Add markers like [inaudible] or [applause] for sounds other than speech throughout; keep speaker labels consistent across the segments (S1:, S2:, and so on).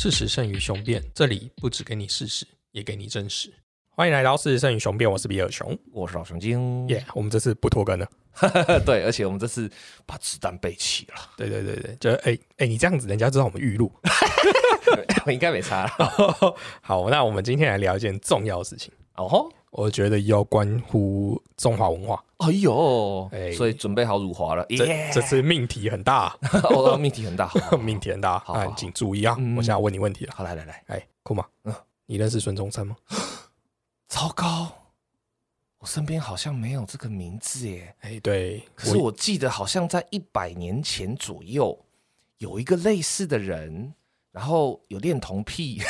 S1: 事实胜于雄辩，这里不只给你事实，也给你真实。欢迎来到事实胜于雄辩，我是比尔熊。
S2: 我是老熊精。
S1: 耶、我们这次不拖更了。[laughs]
S2: 对，而且我们这次把子弹备齐了，
S1: 对对对对，就哎哎，你这样子，人家知道我们预录。[laughs]
S2: 我应该没差了。[laughs]
S1: 好，那我们今天来聊一件重要的事情，
S2: 哦吼，
S1: 我觉得要关乎中华文化。
S2: 哎呦，
S1: 哎
S2: 所以准备好辱华了。
S1: 这
S2: 耶，
S1: 这次命题很大，[laughs]
S2: 哦，命题很大。好 [laughs]
S1: 命题很大，
S2: 好
S1: 请注意啊！
S2: 嗯
S1: 我现在问你问题了。
S2: 好，来来来，
S1: 哎，酷吗？
S2: 嗯
S1: 你认识孙中山吗？[gasps]
S2: 糟糕，我身边好像没有这个名字耶。
S1: 哎，对，
S2: 可是我记得好像在一百年前左右，有一个类似的人，然后有恋童癖，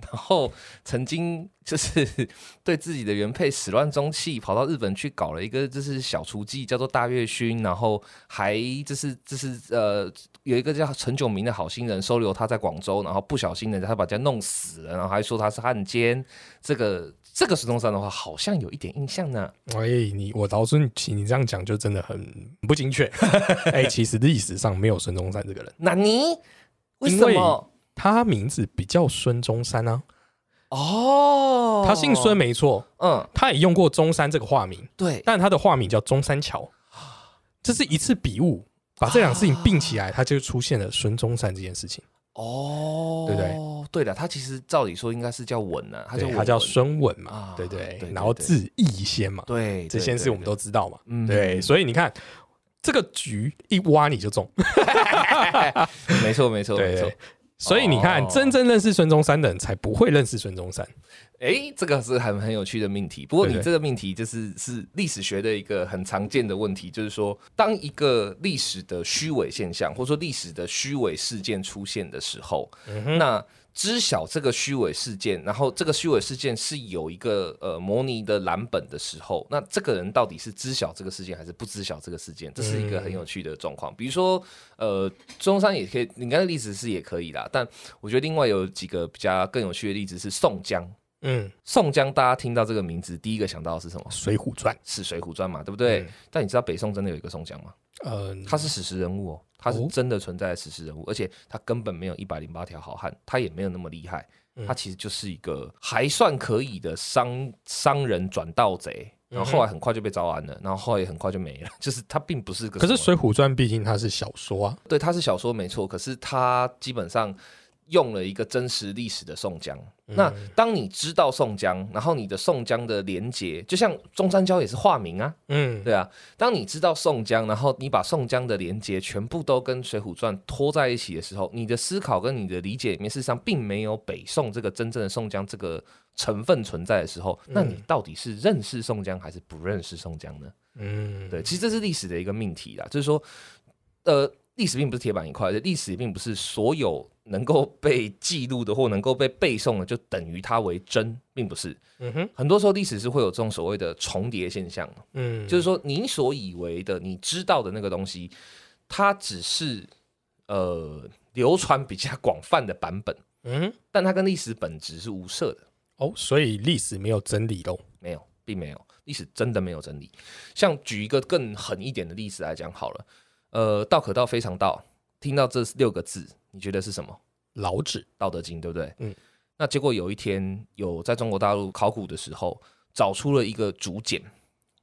S2: 然后曾经就是 [laughs] 对自己的原配始乱终弃，跑到日本去搞了一个就是小厨妓，叫做大月薰，然后还就是就是呃有一个叫陈炯明的好心人收留他在广州，然后不小心人家他把人家弄死了，然后还说他是汉奸。这个这个孙中山的话，好像有一点印象呢。
S1: 哎，你我老孙，你你这样讲就真的很不精确。[laughs] 哎，其实历史上没有孙中山这个人，
S2: 那你为什么？
S1: 他名字比较孙中山啊，
S2: 哦，
S1: 他姓孙，没错，
S2: 嗯，
S1: 他也用过中山这个化名，
S2: 对，
S1: 但他的化名叫中山桥，这是一次笔误，把这两个事情并起来，他就出现了孙中山这件事情。
S2: 哦，
S1: 对不对？
S2: 对的，他其实照理说应该是叫文呢，他叫
S1: 对，
S2: 文
S1: 他叫孙文嘛
S2: 啊，
S1: 对对？然后字逸仙嘛，
S2: 对，
S1: 这些事我们都知道嘛，
S2: 嗯
S1: 对，所以你看这个局一挖你就中，
S2: 没错没错没错。
S1: 所以你看
S2: 哦
S1: 真正认识孙中山的人才不会认识孙中山。
S2: 哎，这个是很很有趣的命题。不过你这个命题就是是历史学的一个很常见的问题，就是说，当一个历史的虚伪现象，或者说历史的虚伪事件出现的时候，
S1: 嗯
S2: 那知晓这个虚伪事件，然后这个虚伪事件是有一个呃模拟的蓝本的时候，那这个人到底是知晓这个事件还是不知晓这个事件？这是一个很有趣的状况。比如说，呃，中山也可以，你刚才例子是也可以啦，但我觉得另外有几个比较更有趣的例子是宋江。
S1: 嗯，
S2: 宋江，大家听到这个名字，第一个想到的是什么？
S1: 《水浒传》
S2: 是《水浒传》嘛，对不对？
S1: 嗯
S2: 但你知道北宋真的有一个宋江吗？
S1: 呃，
S2: 他是史实人物哦，他是
S1: 哦
S2: 真的存在的史实人物，而且他根本没有一百零八条好汉，他也没有那么厉害，
S1: 嗯
S2: 他其实就是一个还算可以的商商人转盗贼。然后后来很快就被招安了，然后后来也很快就没了。[laughs] 就是他并不是个
S1: 可是《水浒传》毕竟它是小说啊，
S2: 对，它是小说没错，可是它基本上用了一个真实历史的宋江。那当你知道宋江，然后你的宋江的连结，就像中山郊也是化名啊，
S1: 嗯，
S2: 对啊。当你知道宋江，然后你把宋江的连结全部都跟《水浒传》拖在一起的时候，你的思考跟你的理解里面，事实上并没有北宋这个真正的宋江这个成分存在的时候，那你到底是认识宋江还是不认识宋江呢？
S1: 嗯，
S2: 对，其实这是历史的一个命题啦，就是说，呃，历史并不是铁板一块，历史也并不是所有能够被记录的或能够被背诵的就等于它为真，并不是。
S1: 嗯哼，
S2: 很多时候历史是会有这种所谓的重叠现象，
S1: 嗯，
S2: 就是说你所以为的、你知道的那个东西，它只是呃流传比较广泛的版本，
S1: 嗯，
S2: 但它跟历史本质是无涉的。
S1: 哦，所以历史没有真理喽。
S2: 没有，并没有，历史真的没有真理。像举一个更狠一点的例子来讲好了，呃，道可道非常道，听到这六个字，你觉得是什么？
S1: 老子，《
S2: 道德经》，对不对？
S1: 嗯。
S2: 那结果有一天，有在中国大陆考古的时候，找出了一个竹简，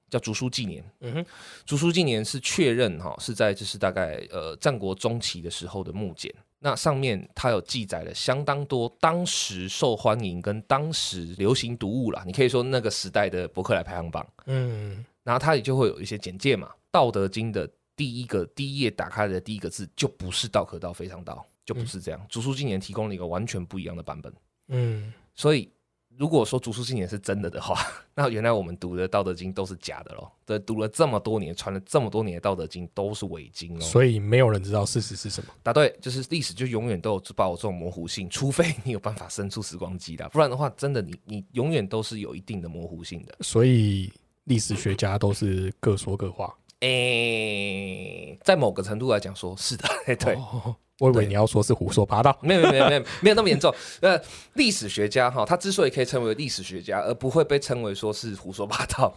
S2: 叫《竹书纪年》。
S1: 嗯哼，
S2: 竹书纪年是确认哈，是在就是大概呃战国中期的时候的木简。那上面它有记载了相当多当时受欢迎跟当时流行读物啦，你可以说那个时代的伯克莱排行榜。
S1: 嗯，
S2: 然后它也就会有一些简介嘛，《道德经》的第一个第一页打开的第一个字就不是“道可道，非常道”，就不是这样。竹书纪年提供了一个完全不一样的版本，
S1: 嗯，
S2: 所以如果说竹书纪年是真的的话，[laughs] 那原来我们读的《道德经》都是假的喽。对，读了这么多年，传了这么多年的《道德经》都是伪经喽。
S1: 所以没有人知道事实是什么。
S2: 答对，就是历史就永远都有把我这种模糊性，除非你有办法伸出时光机的，不然的话，真的你你永远都是有一定的模糊性的。
S1: 所以历史学家都是各说各话。
S2: 诶、在某个程度来讲，说是的，嘿 [laughs] 对，
S1: 哦我以为你要说是胡说八道。
S2: 没有没有没有没有那么严重。呃，历史学家哈，他之所以可以称为历史学家，而不会被称为说是胡说八道，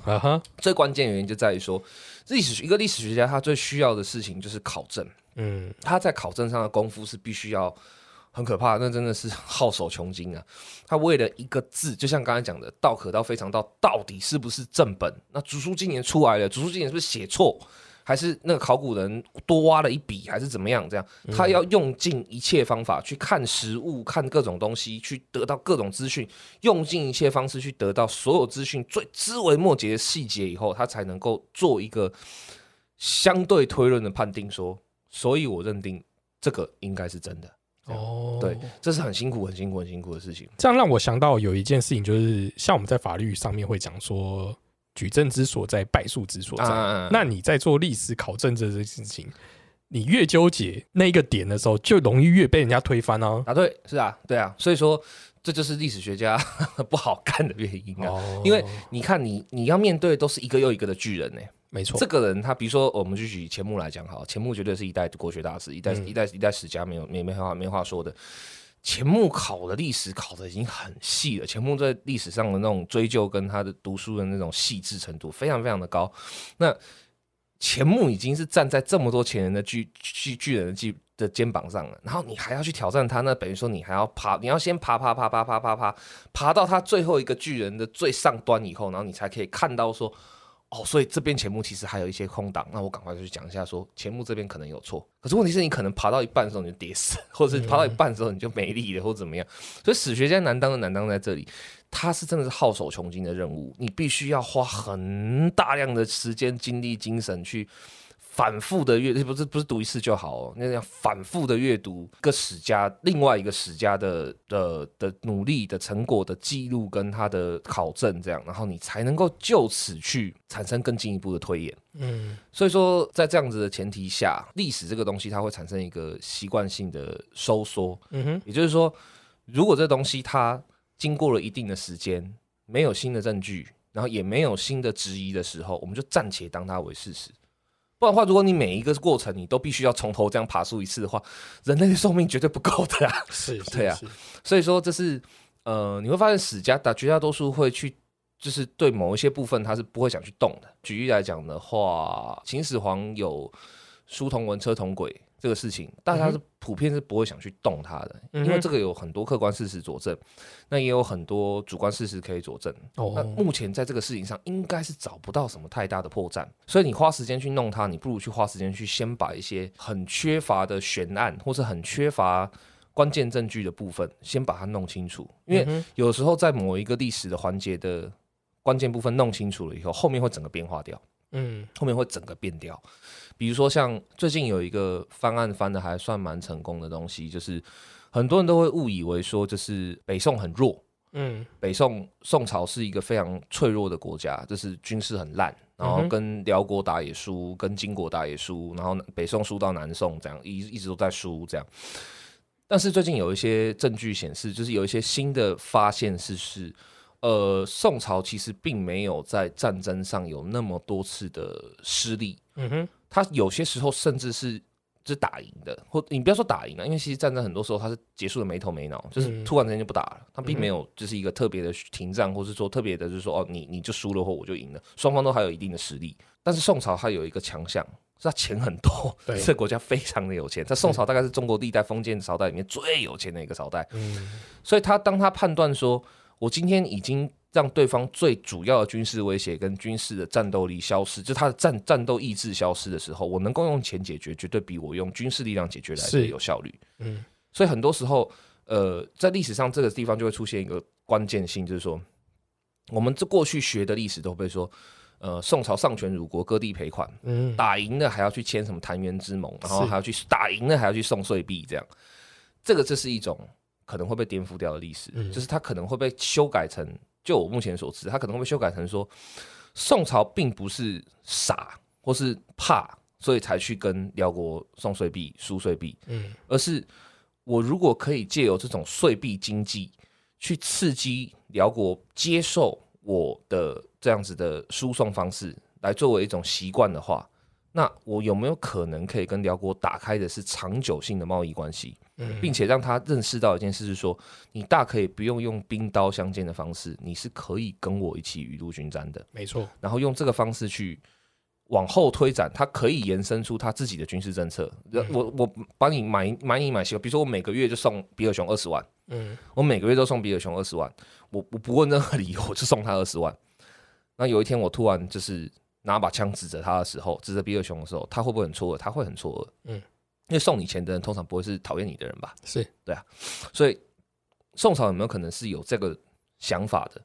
S2: 最关键原因就在于说，历史一个历史学家他最需要的事情就是考证，
S1: 嗯
S2: 他在考证上的功夫是必须要很可怕，那真的是 [laughs] 耗手穷经啊！他为了一个字，就像刚才讲的“道可道非常道”，到底是不是正本？那竹书今年出来了，竹书今年是不是写错？还是那个考古人多挖了一笔，还是怎么样？这样他要用尽一切方法去看实物，看各种东西，去得到各种资讯，用尽一切方式去得到所有资讯最枝微末节的细节以后，他才能够做一个相对推论的判定。说，所以我认定这个应该是真的。哦，对，这是很辛苦、很辛苦、很辛苦的事情。
S1: 这样让我想到有一件事情，就是像我们在法律上面会讲说。举证之所在，败诉之所在。那你在做历史考证这件事情，你越纠结那一个点的时候，就容易越被人家推翻哦。
S2: 啊，对，是啊，对啊。所以说，这就是历史学家 [laughs] 不好干的原因啊。因为你看，你你要面对都是一个又一个的巨人呢。
S1: 没错，
S2: 这个人他，比如说，我们就举钱穆来讲，好，钱穆绝对是一代国学大师，一代一代一代史家，没有没没话没话说的。钱穆考的历史考的已经很细了，钱穆在历史上的那种追究跟他的读书的那种细致程度非常非常的高。那钱穆已经是站在这么多前人的巨巨巨人的巨的肩膀上了，然后你还要去挑战他，那等于说你还要爬，你要先爬爬爬爬爬爬爬爬到他最后一个巨人的最上端以后，然后你才可以看到说。哦，所以这边前目其实还有一些空档，那我赶快就去讲一下，说前目这边可能有错。可是问题是你可能爬到一半的时候你就跌死，或者是爬到一半的时候你就没力了，或怎么样。所以史学家难当的难当在这里，他是真的是耗手穷精的任务，你必须要花很大量的时间、精力、精神去。反复的阅，不是不是读一次就好哦，那样反复的阅读一个史家，另外一个史家的的的努力的成果的记录跟他的考证，这样，然后你才能够就此去产生更进一步的推演。嗯，所以说在这样子的前提下，历史这个东西它会产生一个习惯性的收缩。嗯哼，也就是说，如果这东西它经过了一定的时间，没有新的证据，然后也没有新的质疑的时候，我们就暂且当它为事实。不然的话，如果你每一个过程你都必须要从头这样爬树一次的话，人类的寿命绝对不够的啊！
S1: 是，[laughs]
S2: 对啊。所以说，这是呃，你会发现史家大绝大多数会去，就是对某一些部分他是不会想去动的。举例来讲的话，秦始皇有书同文，车同轨。这个事情，大家是普遍是不会想去动它的，因为这个有很多客观事实佐证，那也有很多主观事实可以佐证。那目前在这个事情上，应该是找不到什么太大的破绽，所以你花时间去弄它，你不如去花时间去先把一些很缺乏的悬案，或是很缺乏关键证据的部分，先把它弄清楚。因为有时候在某一个历史的环节的关键部分弄清楚了以后，后面会整个变化掉。嗯，后面会整个变掉。比如说，像最近有一个翻案翻的还算蛮成功的东西，就是很多人都会误以为说，就是北宋很弱，嗯，北宋宋朝是一个非常脆弱的国家，就是军事很烂，然后跟辽国打也输，跟金国打也输，然后北宋输到南宋这样，一一直都在输这样。但是最近有一些证据显示，就是有一些新的发现是是。呃，宋朝其实并没有在战争上有那么多次的失利。嗯哼，他有些时候甚至是是打赢的，或你不要说打赢了，因为其实战争很多时候它是结束的没头没脑，就是突然之间就不打了，他并没有就是一个特别的停战，或是说特别的，就是说哦，你你就输了或我就赢了，双方都还有一定的实力。但是宋朝它有一个强项，是它钱很多，这个国家非常的有钱，在宋朝大概是中国历代封建朝代里面最有钱的一个朝代。嗯，所以他当他判断说。我今天已经让对方最主要的军事威胁跟军事的战斗力消失，就他的战战斗意志消失的时候，我能够用钱解决，绝对比我用军事力量解决来的有效率。嗯，所以很多时候，呃，在历史上这个地方就会出现一个关键性，就是说，我们这过去学的历史都被说，呃，宋朝丧权辱国，割地赔款，嗯，打赢了还要去签什么澶渊之盟，然后还要去打赢了还要去送税币，这样，这个这是一种。可能会被颠覆掉的历史，就是它可能会被修改成，就我目前所知，它可能会被修改成说，宋朝并不是傻或是怕，所以才去跟辽国送税币、输税币，嗯，而是我如果可以借由这种税币经济去刺激辽国接受我的这样子的输送方式，来作为一种习惯的话。那我有没有可能可以跟辽国打开的是长久性的贸易关系，并且让他认识到一件事是说，你大可以不用用冰刀相见的方式，你是可以跟我一起雨露均沾的，
S1: 没错。
S2: 然后用这个方式去往后推展，他可以延伸出他自己的军事政策。我我帮你买买你买西瓜，比如说我每个月就送比尔熊二十万，嗯，我每个月都送比尔熊二十万，我我不问任何理由，我就送他二十万。那有一天我突然就是拿把枪指着他的时候，指着比尔熊的时候，他会不会很错愕？他会很错愕，嗯，因为送你钱的人通常不会是讨厌你的人吧？
S1: 是
S2: 对啊，所以宋朝有没有可能是有这个想法的？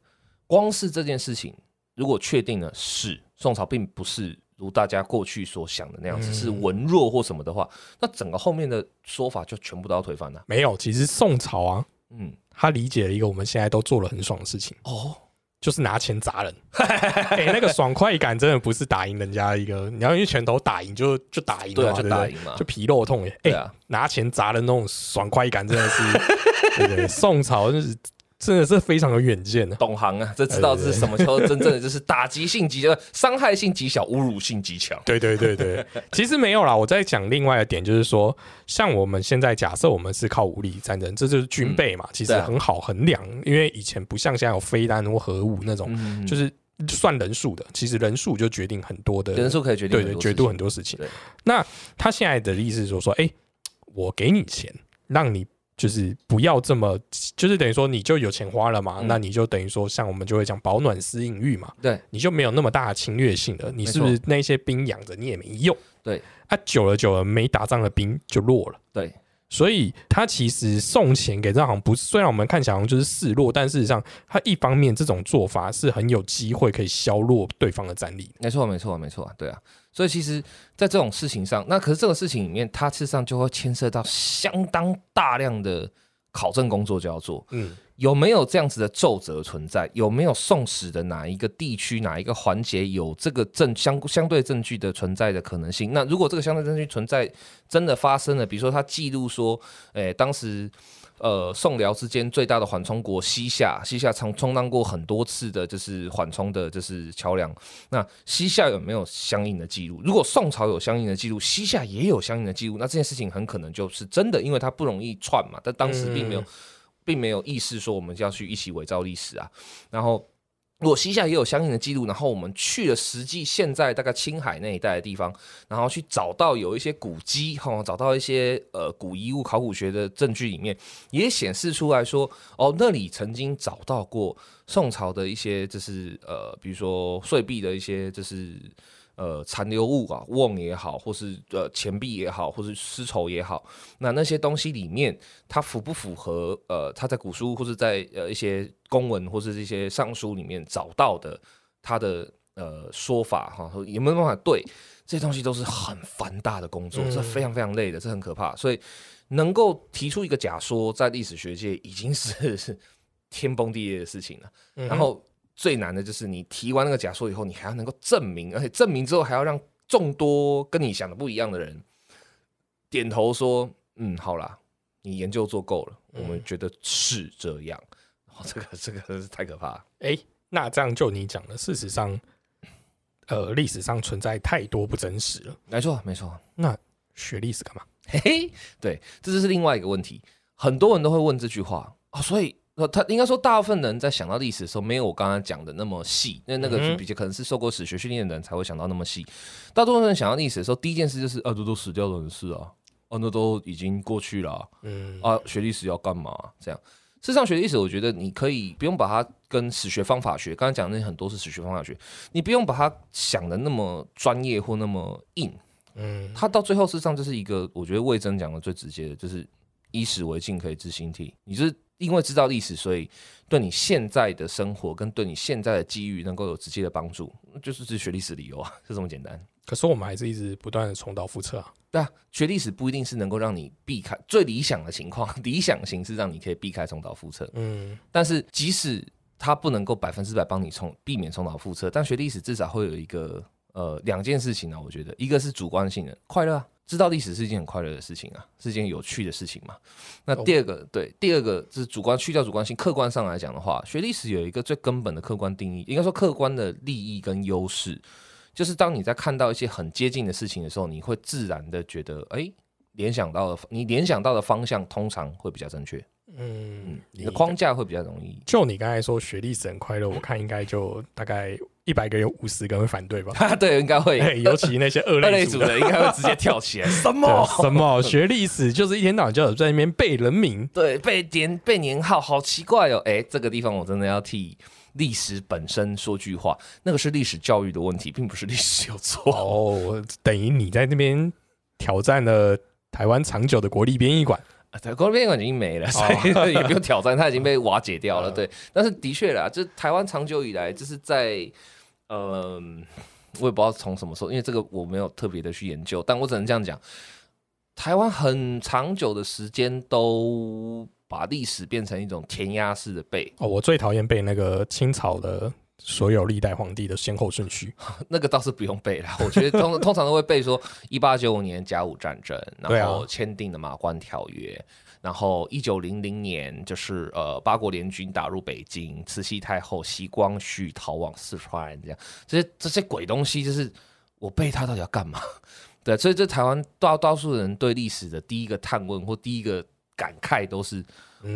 S2: 光是这件事情，如果确定了是宋朝并不是。如大家过去所想的那样子是文弱或什么的话，那整个后面的说法就全部都要推翻了。
S1: 没有，其实宋朝啊，嗯，他理解了一个我们现在都做了很爽的事情哦，就是拿钱砸人。哎，[laughs] 那个爽快感真的不是打赢人家一个，你要用拳头打赢就就打赢了，
S2: 就打赢嘛，
S1: 就皮肉痛哎。拿钱砸人那种爽快感真的是，[laughs] 对对，宋朝就是。真的是非常有远见的，
S2: 懂行啊！这知道这是什么时候真正的就是打击性极的，伤害性极小，侮辱性极强。[laughs]
S1: 对对对对，其实没有啦。我在讲另外一点，就是说，像我们现在假设我们是靠武力战争，这就是军备嘛，其实很好衡量。因为以前不像现在有飞弹或核武那种，就是算人数的，其实人数就决定很多的，
S2: 人数可以决定
S1: 对对决定很多事情。那他现在的意思就是说，哎，我给你钱，让你。就是不要这么，就是等于说你就有钱花了嘛，那你就等于说像我们就会讲保暖思淫欲嘛，
S2: 对，
S1: 你就没有那么大的侵略性了。你是不是那些兵养着你也没用？
S2: 对，
S1: 啊，久了久了没打仗的兵就弱了。
S2: 对，
S1: 所以他其实送钱给这行不是，虽然我们看起来好像就是示弱，但事实上他一方面这种做法是很有机会可以削弱对方的战力。
S2: 没错，没错，没错，对啊。所以其实，在这种事情上，那可是这个事情里面，它事实上就会牵涉到相当大量的考证工作就要做。嗯，有没有这样子的奏折存在？有没有宋史的哪一个地区、哪一个环节有这个证相相对证据的存在的可能性？那如果这个相对证据存在，真的发生了，比如说他记录说，诶，当时。呃，宋辽之间最大的缓冲国西夏，西夏曾充当过很多次的，就是缓冲的，就是桥梁。那西夏有没有相应的记录？如果宋朝有相应的记录，西夏也有相应的记录，那这件事情很可能就是真的，因为它不容易串嘛。但当时并没有，并没有意识说我们要去一起伪造历史啊。然后。如果西夏也有相应的记录，然后我们去了实际现在大概青海那一带的地方，然后去找到有一些古迹哈，找到一些呃古遗物、考古学的证据里面，也显示出来说，哦，那里曾经找到过宋朝的一些，就是呃，比如说碎币的一些，就是。呃，残留物啊，瓮也好，或是呃钱币也好，或是丝绸也好，那那些东西里面，它符不符合呃，它在古书或是在呃一些公文或是这些尚书里面找到的它的呃说法哈，有没有办法对这些东西都是很繁大的工作，这非常非常累的，这很可怕。所以能够提出一个假说，在历史学界已经是 [laughs] 天崩地裂的事情了。然后。最难的就是你提完那个假说以后，你还要能够证明，而且证明之后还要让众多跟你想的不一样的人点头说：“嗯，好啦，你研究做够了，我们觉得是这样。”哦，这个这个是太可怕。
S1: 哎，那这样就你讲的，事实上，呃，历史上存在太多不真实了。
S2: 没错，没错。
S1: 那学历史干嘛？
S2: 嘿嘿，对，这就是另外一个问题。很多人都会问这句话啊，所以。他应该说，大部分人在想到历史的时候，没有我刚刚讲的那么细。那那个比较可能是受过史学训练的人才会想到那么细。大多数人想到历史的时候，第一件事就是啊，这都死掉的人事啊，啊，那都已经过去了。嗯啊，学历史要干嘛？这样，事实上学历史，我觉得你可以不用把它跟史学方法学，刚才讲的那很多是史学方法学，你不用把它想的那么专业或那么硬。嗯，它到最后事实上就是一个，我觉得魏征讲的最直接的，就是以史为镜，可以知兴替。你是。因为知道历史，所以对你现在的生活跟对你现在的机遇能够有直接的帮助，就是是学历史理由啊，[laughs] 就这么简单。
S1: 可是我们还是一直不断的重蹈覆辙啊。
S2: 对啊，学历史不一定是能够让你避开最理想的情况，[laughs] 理想型是让你可以避开重蹈覆辙。嗯，但是即使它不能够百分之百帮你重避免重蹈覆辙，但学历史至少会有一个呃两件事情呢，我觉得一个是主观性的快乐。知道历史是一件很快乐的事情啊，是一件有趣的事情嘛。那第二个，对，第二个是主观去掉主观性，客观上来讲的话，学历史有一个最根本的客观定义，应该说客观的利益跟优势，就是当你在看到一些很接近的事情的时候，你会自然的觉得，哎，联想到的，你联想到的方向通常会比较正确。嗯，你的框架会比较容易。
S1: 就你刚才说学历史很快乐，我看应该就大概一百个有五十个会反对吧？[laughs]
S2: 对，应该会，
S1: 尤其那些二类组
S2: 的，应该会直接跳起来。[laughs] 什么
S1: 什么 [laughs] 学历史就是一天到晚就在那边背人名，
S2: 对，背年背年号，好奇怪哦。哎，这个地方我真的要替历史本身说句话，那个是历史教育的问题，并不是历史有错
S1: 哦。等于你在那边挑战了台湾长久的国立编译馆。
S2: 台国立馆已经没了，所以也不用挑战，它已经被瓦解掉了。对，但是的确啦，就台湾长久以来就是在，嗯，我也不知道从什么时候，因为这个我没有特别的去研究，但我只能这样讲，台湾很长久的时间都把历史变成一种填鸭式的背。
S1: 哦，我最讨厌背那个清朝的。所有历代皇帝的先后顺序，[laughs]
S2: 那个倒是不用背了。[laughs] 我觉得通通常都会背说，一八九五年甲午战争，然后签订的马关条约，然后一九零零年就是呃八国联军打入北京，慈禧太后习光绪逃往四川，这样这些这些鬼东西，就是我背它到底要干嘛？[laughs] 对，所以这台湾大多数人对历史的第一个探问或第一个感慨都是。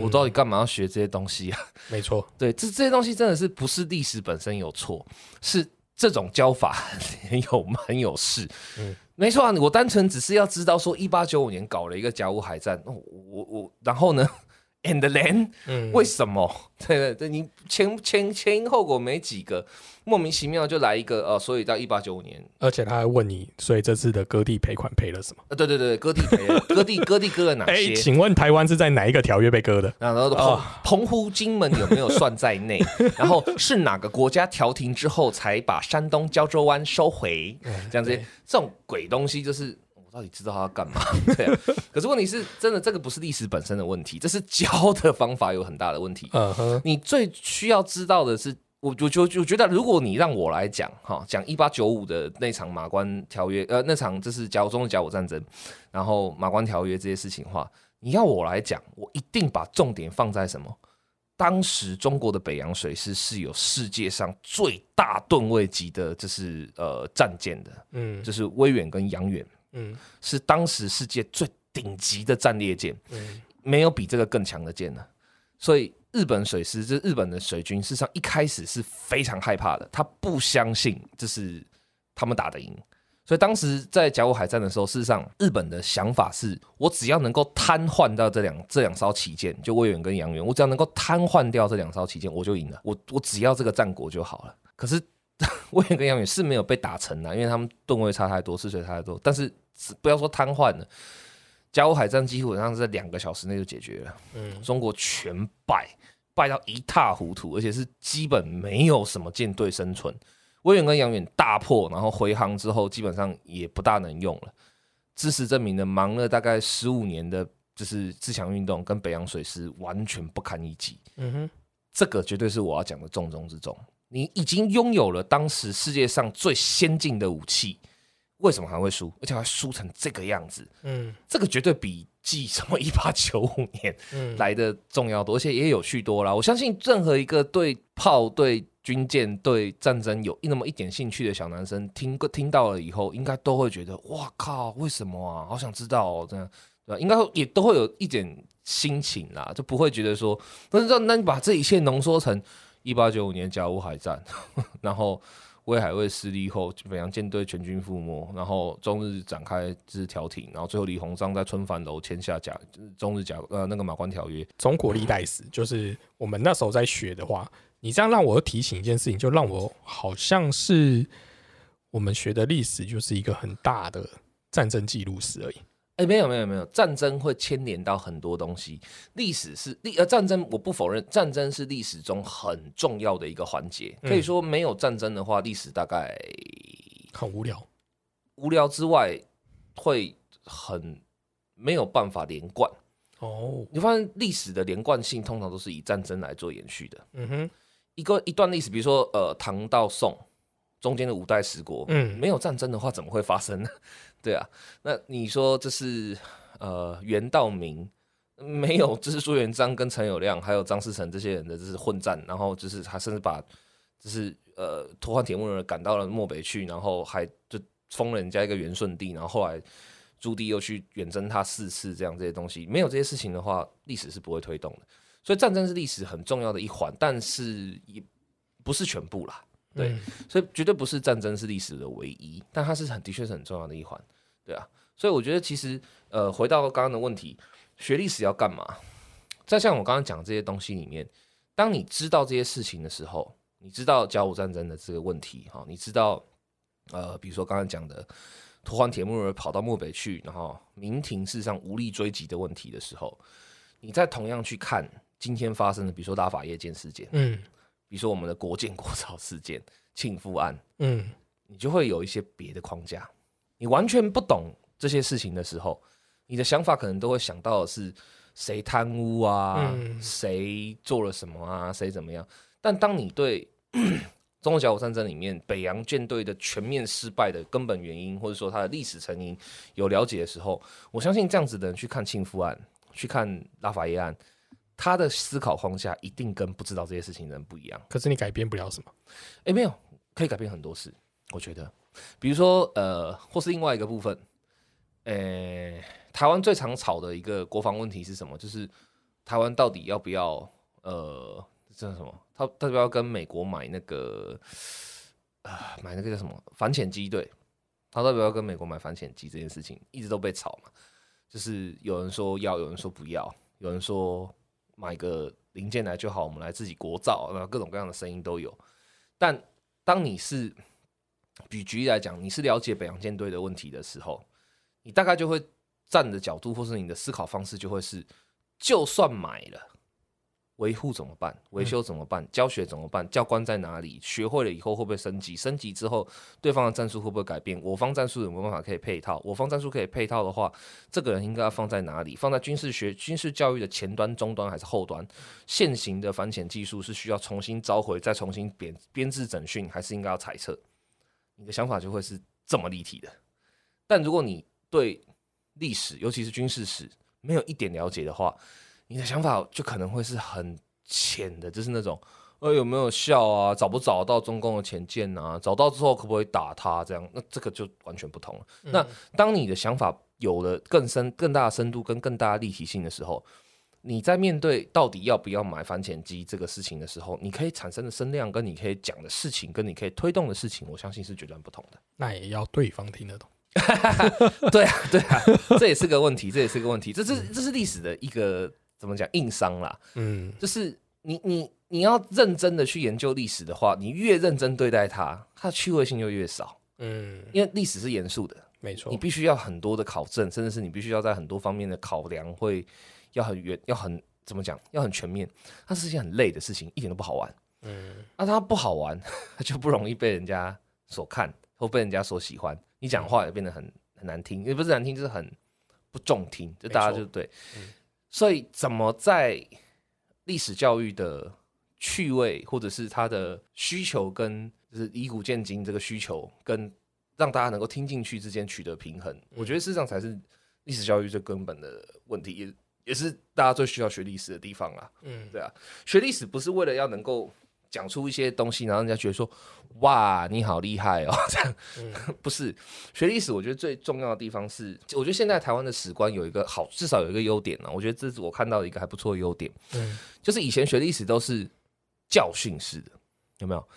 S2: 我到底干嘛要学这些东西啊？[laughs]
S1: 没错，
S2: 对，这这些东西真的是不是历史本身有错，是这种教法 [laughs] 很有蛮有事。嗯，没错啊，我单纯只是要知道说，一八九五年搞了一个甲午海战，我我然后呢？And then，嗯，为什么？[laughs] 对对对，你前前前因后果没几个，莫名其妙就来一个呃，所以到一八九五年，
S1: 而且他还问你，所以这次的割地赔款赔了什么？
S2: 呃，对对对，割地赔，[laughs] 割地割地割了哪些？
S1: 请问台湾是在哪一个条约被割的？
S2: 然后澎澎湖、金门有没有算在内？[laughs] 然后是哪个国家调停之后才把山东胶州湾收回？这样子，这种鬼东西就是。到底知道他要干嘛？[laughs] 对，可是问题是真的，这个不是历史本身的问题，这是教的方法有很大的问题。嗯哼，你最需要知道的是，我我就我觉得，如果你让我来讲哈，讲一八九五的那场马关条约，呃，那场这是甲午中的甲午战争，然后马关条约这些事情的话，你要我来讲，我一定把重点放在什么？当时中国的北洋水师是有世界上最大吨位级的，就是呃战舰的，嗯，就是威远跟扬远。嗯，是当时世界最顶级的战列舰，嗯，没有比这个更强的舰了。所以日本水师，这日本的水军，事实上一开始是非常害怕的，他不相信这是他们打得赢。所以当时在甲午海战的时候，事实上日本的想法是，我只要能够瘫痪到这两这两艘旗舰，就魏远跟杨元，我只要能够瘫痪掉这两艘旗舰，我就赢了。我我只要这个战果就好了。可是 [laughs] 魏远跟杨远是没有被打沉的，因为他们吨位差太多，失水差太多。但是不要说瘫痪了，甲午海战基本上是在两个小时内就解决了。嗯，中国全败，败到一塌糊涂，而且是基本没有什么舰队生存。威远跟杨远大破，然后回航之后，基本上也不大能用了。事实证明呢，忙了大概十五年的，就是自强运动跟北洋水师完全不堪一击。嗯哼，这个绝对是我要讲的重中之重。你已经拥有了当时世界上最先进的武器。为什么还会输？而且还输成这个样子？嗯，这个绝对比记什么一八九五年来的重要多，而且也有趣多了。我相信任何一个对炮、对军舰、对战争有那么一点兴趣的小男生，听过听到了以后，应该都会觉得：哇靠，为什么啊？好想知道哦，这样对吧？应该也都会有一点心情啦，就不会觉得说，那那那你把这一切浓缩成一八九五年甲午海战，[laughs] 然后。威海卫失利后，北洋舰队全军覆没，然后中日展开就是调停，然后最后李鸿章在春帆楼签下甲中日甲呃那个马关条约。
S1: 中国历代史就是我们那时候在学的话，你这样让我提醒一件事情，就让我好像是我们学的历史就是一个很大的战争记录史而已。
S2: 哎，没有没有没有，战争会牵连到很多东西。历史是历呃战争，我不否认战争是历史中很重要的一个环节。可以说没有战争的话，历史大概
S1: 很无聊。
S2: 无聊之外，会很没有办法连贯。哦，你发现历史的连贯性通常都是以战争来做延续的。嗯哼，一个一段历史，比如说呃唐到宋中间的五代十国，嗯，没有战争的话，怎么会发生呢？对啊，那你说这是呃袁道明没有，就是朱元璋跟陈友谅还有张士诚这些人的就是混战，然后就是他甚至把就是呃托换铁木人赶到了漠北去，然后还就封了人家一个元顺帝，然后后来朱棣又去远征他四次，这样这些东西没有这些事情的话，历史是不会推动的。所以战争是历史很重要的一环，但是也不是全部啦。对，所以绝对不是战争是历史的唯一，但它是很的确是很重要的一环，对啊。所以我觉得其实呃，回到刚刚的问题，学历史要干嘛？在像我刚刚讲这些东西里面，当你知道这些事情的时候，你知道甲午战争的这个问题，哈，你知道呃，比如说刚刚讲的拓荒铁木儿跑到漠北去，然后明廷事实上无力追击的问题的时候，你再同样去看今天发生的，比如说大法夜剑事件，嗯。比如说我们的国建国 [laughs] 造事件、庆父案，嗯，你就会有一些别的框架。你完全不懂这些事情的时候，你的想法可能都会想到的是谁贪污啊，谁做了什么啊，谁怎么样。但当你对 [clears throat] 中国甲午战争里面北洋舰队的全面失败的根本原因，或者说它的历史成因有了解的时候，我相信这样子的人去看庆父案，去看拉法耶案。他的思考框架一定跟不知道这些事情的人不一样。
S1: 可是你改变不了什么？
S2: 哎，没有，可以改变很多事。我觉得，比如说，呃，或是另外一个部分，呃，台湾最常吵的一个国防问题是什么？就是台湾到底要不要，呃，这什么？他他要不要跟美国买那个，啊，买那个叫什么反潜机？对，他要不要跟美国买反潜机？这件事情一直都被吵嘛。就是有人说要，有人说不要，有人说。买个零件来就好，我们来自己国造，然后各种各样的声音都有。但当你是，举举例来讲，你是了解北洋舰队的问题的时候，你大概就会站的角度，或是你的思考方式，就会是，就算买了。维护怎么办？维修怎么办？教学怎么办？教官在哪里？学会了以后会不会升级？升级之后，对方的战术会不会改变？我方战术有没有办法可以配套？我方战术可以配套的话，这个人应该要放在哪里？放在军事学、军事教育的前端、中端还是后端？现行的反潜技术是需要重新召回、再重新编编制整训，还是应该要裁撤？你的想法就会是这么立体的。但如果你对历史，尤其是军事史，没有一点了解的话，你的想法就可能会是很浅的，就是那种，呃，有没有效啊？找不找到中共的前舰啊？找到之后可不可以打他？这样，那这个就完全不同了。那当你的想法有了更深、更大的深度跟更大的立体性的时候，你在面对到底要不要买反潜机这个事情的时候，你可以产生的声量，跟你可以讲的事情，跟你可以推动的事情，我相信是绝对不同的。[laughs]
S1: 那也要对方听得懂。[laughs]
S2: 对啊，对啊，这也是个问题，这也是个问题。这是这是历史的一个。怎么讲硬伤啦？嗯，就是你你你要认真的去研究历史的话，你越认真对待它，它的趣味性就越少。嗯，因为历史是严肃的，
S1: 没错，
S2: 你必须要很多的考证，甚至是你必须要在很多方面的考量，会要很远，要很怎么讲，要很全面。它是一件很累的事情，一点都不好玩。嗯，那它不好玩，它 [laughs] 就不容易被人家所看或被人家所喜欢。你讲话也变得很很难听，也不是难听，就是很不中听，就大家就对。所以，怎么在历史教育的趣味，或者是它的需求，跟就是以古见今这个需求，跟让大家能够听进去之间取得平衡，我觉得事实上才是历史教育最根本的问题，也也是大家最需要学历史的地方啦。嗯，对啊，学历史不是为了要能够。讲出一些东西，然后人家觉得说：“哇，你好厉害哦！” [laughs] 这样 [laughs] 不是学历史，我觉得最重要的地方是，我觉得现在台湾的史观有一个好，至少有一个优点呢。我觉得这是我看到的一个还不错的优点。嗯，就是以前学历史都是教训式的，有没有？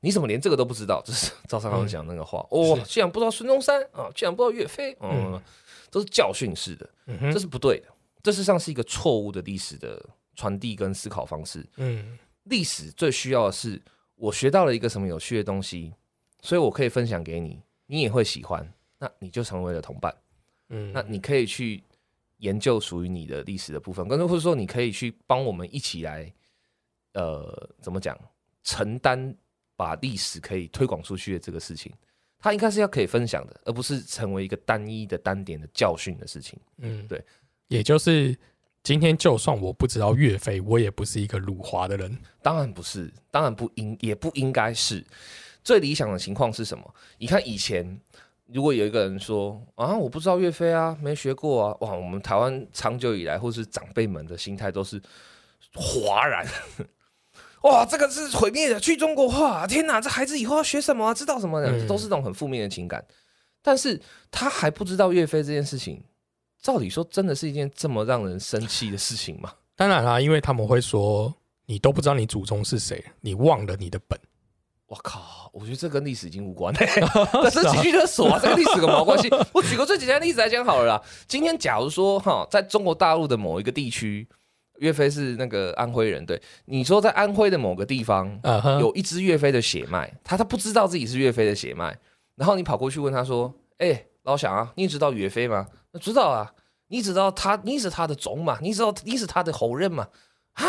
S2: 你怎么连这个都不知道？这是 [laughs] 赵三刚讲那个话哦。竟然不知道孙中山啊，竟然不知道岳飞，嗯，都是教训式的，这是不对的。这事实上是一个错误的历史的传递跟思考方式。嗯。历史最需要的是，我学到了一个什么有趣的东西，所以我可以分享给你，你也会喜欢，那你就成为了同伴。嗯，那你可以去研究属于你的历史的部分，跟或者说你可以去帮我们一起来，呃，怎么讲，承担把历史可以推广出去的这个事情，它应该是要可以分享的，而不是成为一个单一的单点的教训的事情。嗯，对，
S1: 也就是。今天就算我不知道岳飞，我也不是一个辱华的人。
S2: 当然不是，当然不应，也不应该是。最理想的情况是什么？你看以前，如果有一个人说啊，我不知道岳飞啊，没学过啊，哇，我们台湾长久以来或是长辈们的心态都是哗然，[laughs] 哇，这个是毁灭的，去中国化，天哪，这孩子以后要学什么？知道什么？都是这种很负面的情感。但是他还不知道岳飞这件事情。照理说，真的是一件这么让人生气的事情吗？
S1: 当然啦，因为他们会说你都不知道你祖宗是谁，你忘了你的本。
S2: 我靠，我觉得这跟历史已经无关了，[laughs] 这是情绪勒索啊，[laughs] 这跟历史有毛关系？我举个最简单的例子来讲好了啦。今天假如说哈，在中国大陆的某一个地区，岳飞是那个安徽人，对，你说在安徽的某个地方有一支岳飞的血脉，他他不知道自己是岳飞的血脉，然后你跑过去问他说：“哎，老想啊，你知道岳飞吗？”“知道啊。”“你知道他，你是他的种嘛？你知道你是他的后人嘛？”“啊。”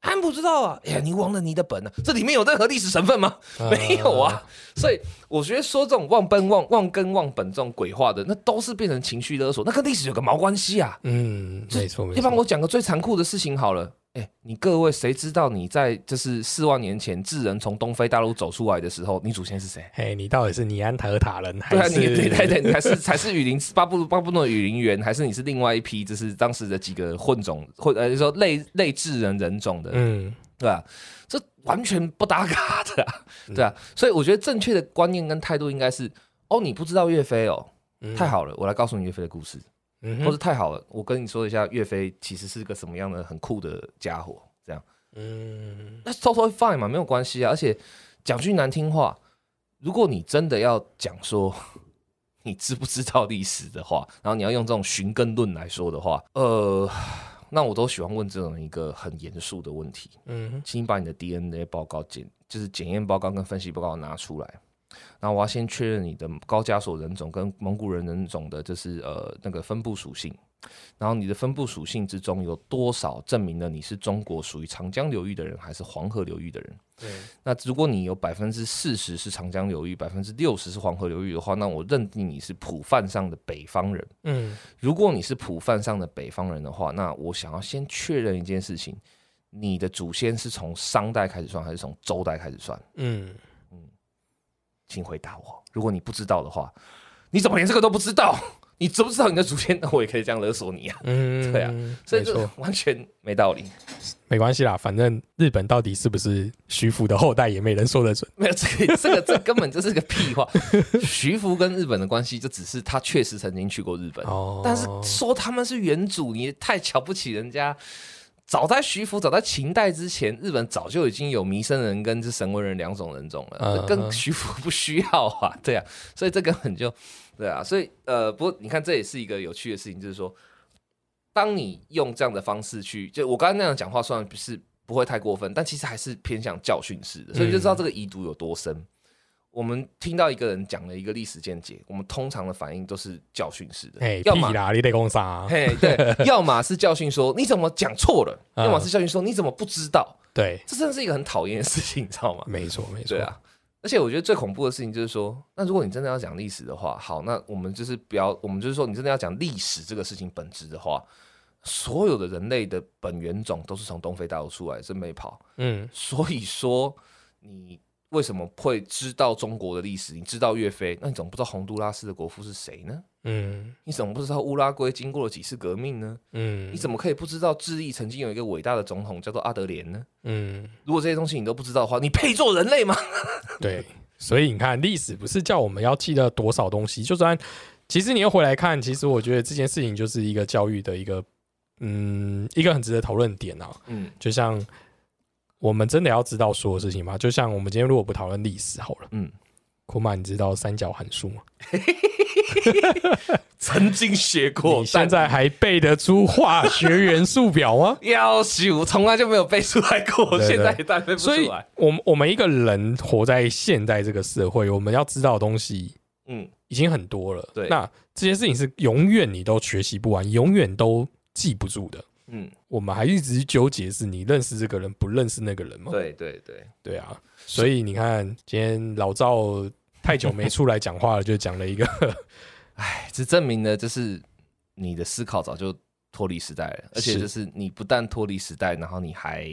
S2: 俺不知道啊！哎呀，你忘了你的本了？这里面有任何历史成分吗？没有啊！所以我觉得说这种忘本、忘忘根、忘本这种鬼话的，那都是变成情绪勒索，那跟历史有个毛关系啊？
S1: 嗯，没错没错。
S2: 一般我讲个最残酷的事情好了。哎，你各位谁知道你在就是四万年前智人从东非大陆走出来的时候，你祖先是谁？
S1: 嘿，你到底是尼安德塔人还是？
S2: 对啊，你对对对，还是还是雨林巴布巴布诺雨林猿，还是你是另外一批，就是当时的几个混种混呃说类类智人人种的？嗯，对吧？这完全不搭嘎的，对啊。所以我觉得正确的观念跟态度应该是：哦，你不知道岳飞哦，太好了，我来告诉你岳飞的故事。或是太好了，我跟你说一下，岳飞其实是个什么样的很酷的家伙，这样，嗯，那 totally fine 嘛，没有关系啊。而且讲句难听话，如果你真的要讲说你知不知道历史的话，然后你要用这种寻根论来说的话，呃，那我都喜欢问这种一个很严肃的问题，嗯，请你把你的 DNA 报告检，就是检验报告跟分析报告拿出来。那我要先确认你的高加索人种跟蒙古人人种的，就是呃那个分布属性，然后你的分布属性之中有多少证明了你是中国属于长江流域的人，还是黄河流域的人？对。那如果你有百分之四十是长江流域，百分之六十是黄河流域的话，那我认定你是普泛上的北方人。嗯。如果你是普泛上的北方人的话，那我想要先确认一件事情：你的祖先是从商代开始算，还是从周代开始算？嗯。请回答我。如果你不知道的话，你怎么连这个都不知道？[laughs] 你知不知道你的祖先？那我也可以这样勒索你啊。嗯，[laughs] 对啊，所以就完全没道理。
S1: 没关系啦，反正日本到底是不是徐福的后代，也没人说得准。
S2: 没有这个，这个，这根本就是个屁话。[laughs] 徐福跟日本的关系，就只是他确实曾经去过日本。哦，但是说他们是原主，你太瞧不起人家。早在徐福，早在秦代之前，日本早就已经有弥生人跟这神文人两种人种了，跟徐福不需要啊，[laughs] 对啊，所以这根本就对啊，所以呃，不过你看，这也是一个有趣的事情，就是说，当你用这样的方式去，就我刚才那样讲话，算是不会太过分，但其实还是偏向教训式的，所以就知道这个遗毒有多深。我们听到一个人讲了一个历史见解，我们通常的反应都是教训式的。
S1: 嘿，要么你得攻杀，
S2: 嘿，对，[laughs] 要么是教训说你怎么讲错了，要么是教训说你怎么不知道。
S1: 对，
S2: 这真的是一个很讨厌的事情，你知道吗？
S1: 没错，没错。
S2: 对啊，而且我觉得最恐怖的事情就是说，那如果你真的要讲历史的话，好，那我们就是不要，我们就是说，你真的要讲历史这个事情本质的话，所有的人类的本源种都是从东非大陆出来，真没跑。嗯，所以说你。为什么会知道中国的历史？你知道岳飞，那你怎么不知道洪都拉斯的国父是谁呢？嗯，你怎么不知道乌拉圭经过了几次革命呢？嗯，你怎么可以不知道智利曾经有一个伟大的总统叫做阿德莲呢？嗯，如果这些东西你都不知道的话，你配做人类吗？[laughs]
S1: 对，所以你看，历史不是叫我们要记得多少东西，就算其实你又回来看，其实我觉得这件事情就是一个教育的一个，嗯，一个很值得讨论点啊。嗯，就像。我们真的要知道所有事情吗？就像我们今天如果不讨论历史好了，嗯，库玛，你知道三角函数吗？[laughs]
S2: 曾经学过，
S1: 现在还背得出化学元素表吗？[laughs]
S2: 要修，从来就没有背出来过，现在也背不出来。
S1: 我们我们一个人活在现代这个社会，我们要知道的东西，嗯，已经很多了。
S2: 对，
S1: 那这些事情是永远你都学习不完，永远都记不住的。嗯，我们还一直纠结是你认识这个人，不认识那个人吗？
S2: 对对对
S1: 对啊！所以你看，今天老赵太久没出来讲话了，就讲了一个，[laughs]
S2: 哎，这证明了就是你的思考早就脱离时代了，而且就是你不但脱离时代，然后你还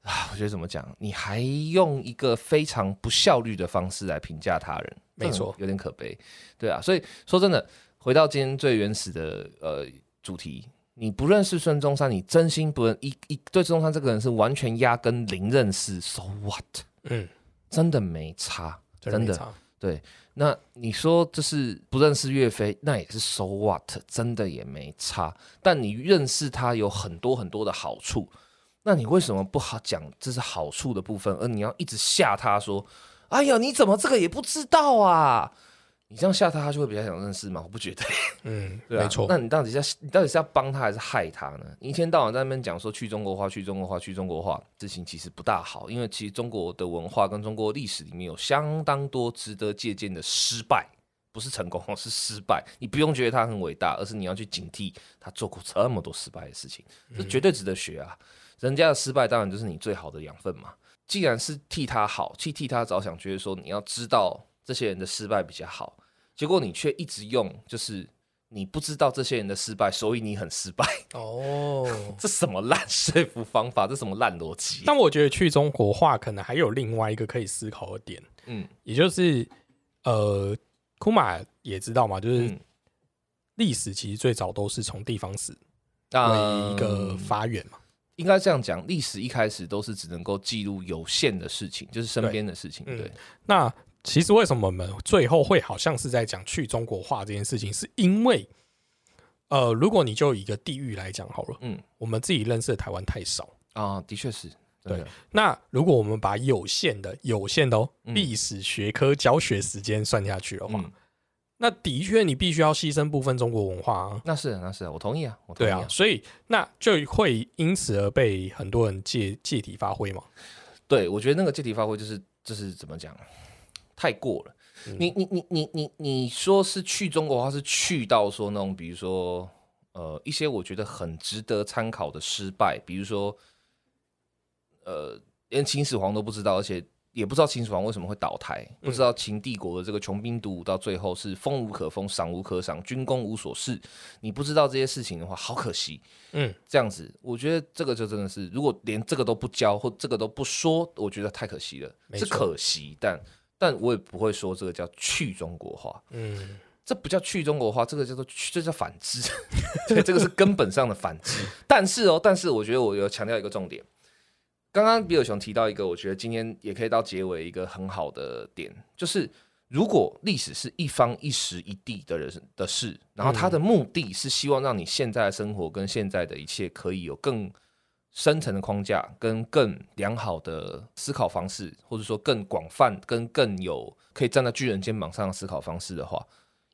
S2: 啊，我觉得怎么讲，你还用一个非常不效率的方式来评价他人，
S1: 没错，
S2: 有点可悲，对啊。所以说真的，回到今天最原始的呃主题。你不认识孙中山，你真心不认一一对孙中山这个人是完全压根零认识，so what？嗯，真的没差，真的对。那你说这是不认识岳飞，那也是 so what？真的也没差。但你认识他有很多很多的好处，那你为什么不好讲这是好处的部分，而你要一直吓他说：“哎呀，你怎么这个也不知道啊？”你这样吓他，他就会比较想认识吗？我不觉得。[laughs]
S1: 嗯，[laughs] 没错。
S2: 那你到底是你到底是要帮他还是害他呢？你一天到晚在那边讲说去中国化、去中国化、去中国化，事情其实不大好，因为其实中国的文化跟中国历史里面有相当多值得借鉴的失败，不是成功，[laughs] 是失败。你不用觉得他很伟大，而是你要去警惕他做过这么多失败的事情，这绝对值得学啊！人家的失败当然就是你最好的养分嘛。既然是替他好，去替他着想，觉得说你要知道这些人的失败比较好。结果你却一直用，就是你不知道这些人的失败，所以你很失败哦。[laughs] 这什么烂说服方法？这什么烂逻辑？
S1: 但我觉得去中国化可能还有另外一个可以思考的点，嗯，也就是呃，库马也知道嘛，就是历史其实最早都是从地方史为一个发源嘛。
S2: 应该这样讲，历史一开始都是只能够记录有限的事情，就是身边的事情。对，
S1: 那。其实为什么我们最后会好像是在讲去中国化这件事情，是因为，呃，如果你就一个地域来讲好了，嗯，我们自己认识的台湾太少
S2: 啊，的确是，
S1: 对。那如果我们把有限的、有限的哦历史学科教学时间算下去的话，那的确你必须要牺牲部分中国文化啊。
S2: 那是，那是，我同意啊，
S1: 对啊。所以那就会因此而被很多人借借题发挥嘛。
S2: 对，我觉得那个借题发挥就是就是怎么讲？太过了，你你你你你你说是去中国话，是去到说那种，比如说呃一些我觉得很值得参考的失败，比如说呃连秦始皇都不知道，而且也不知道秦始皇为什么会倒台，不知道秦帝国的这个穷兵黩武到最后是封无可封，赏无可赏，军功无所事。你不知道这些事情的话，好可惜。嗯，这样子，我觉得这个就真的是，如果连这个都不教或这个都不说，我觉得太可惜了，是可惜，但。但我也不会说这个叫去中国化，嗯，这不叫去中国化，这个叫做去这叫反制，[laughs] 对，这个是根本上的反制。但是哦，但是我觉得我有强调一个重点，刚刚比尔熊提到一个，我觉得今天也可以到结尾一个很好的点，就是如果历史是一方一时一地的人的事，然后他的目的是希望让你现在的生活跟现在的一切可以有更。深层的框架跟更良好的思考方式，或者说更广泛、跟更有可以站在巨人肩膀上的思考方式的话，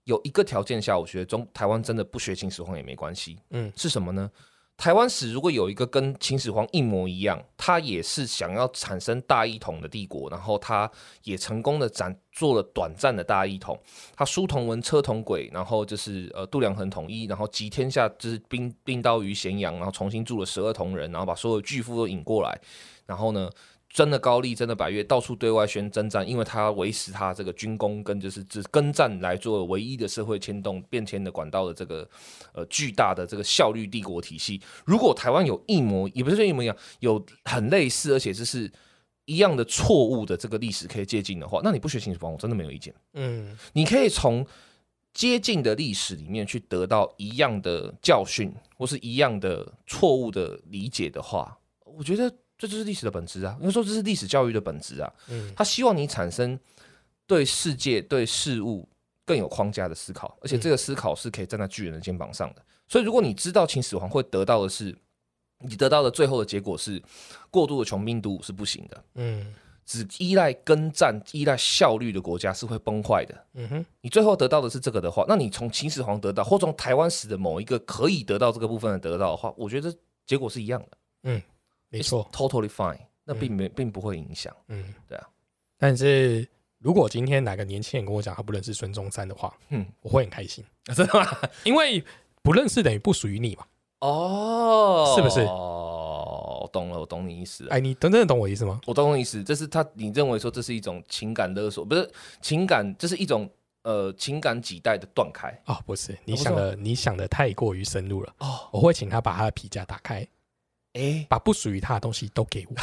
S2: 有一个条件下，我觉得中台湾真的不学秦始皇也没关系。嗯，是什么呢？台湾史如果有一个跟秦始皇一模一样，他也是想要产生大一统的帝国，然后他也成功的展做了短暂的大一统，他书同文，车同轨，然后就是呃度量衡统一，然后集天下之兵兵刀于咸阳，然后重新铸了十二铜人，然后把所有巨富都引过来，然后呢？真的高丽，真的百越，到处对外宣征战，因为他维持他这个军工跟就是只跟战来做唯一的社会牵动变迁的管道的这个呃巨大的这个效率帝国体系。如果台湾有一模也不是说一模一样，有很类似而且这是一样的错误的这个历史可以借鉴的话，那你不学秦始皇，我真的没有意见。嗯，你可以从接近的历史里面去得到一样的教训，或是一样的错误的理解的话，我觉得。这就是历史的本质啊！应该说这是历史教育的本质啊。嗯，他希望你产生对世界、对事物更有框架的思考，而且这个思考是可以站在巨人的肩膀上的。所以，如果你知道秦始皇会得到的是，你得到的最后的结果是过度的穷兵黩武是不行的。嗯，只依赖耕战、依赖效率的国家是会崩坏的。嗯哼，你最后得到的是这个的话，那你从秦始皇得到，或从台湾史的某一个可以得到这个部分的得到的话，我觉得结果是一样的。嗯。
S1: 没错
S2: ，totally fine，那并没并不会影响。嗯，对啊。
S1: 但是如果今天哪个年轻人跟我讲他不认识孙中山的话，嗯，我会很开心，
S2: 真的吗？
S1: 因为不认识等于不属于你嘛。哦，是不是？
S2: 哦，我懂了，我懂你意思。
S1: 哎，你真的懂我意思吗？
S2: 我懂你意思，这是他你认为说这是一种情感勒索，不是情感，这是一种呃情感几代的断开
S1: 哦，不是，你想的你想的太过于深入了哦。我会请他把他的皮夹打开。哎，把不属于他的东西都给我。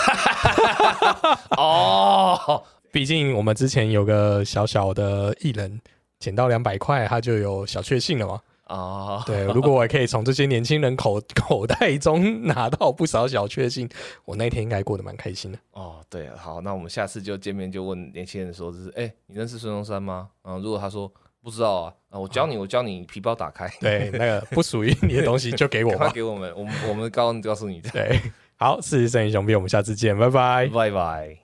S1: [laughs] 哦，毕竟我们之前有个小小的艺人捡到两百块，他就有小确幸了嘛。哦，对，如果我可以从这些年轻人口 [laughs] 口袋中拿到不少小确幸，我那一天应该过得蛮开心的。
S2: 哦，对，好，那我们下次就见面就问年轻人说，就是哎，你认识孙中山吗？嗯，如果他说。不知道啊，啊，我教你，我教你皮包打开。
S1: 对，那个不属于你的东西就给我，
S2: 快给我们，我们我们告告诉你。
S1: 对，好，事实胜于雄辩，我们下次见，拜拜，
S2: 拜拜。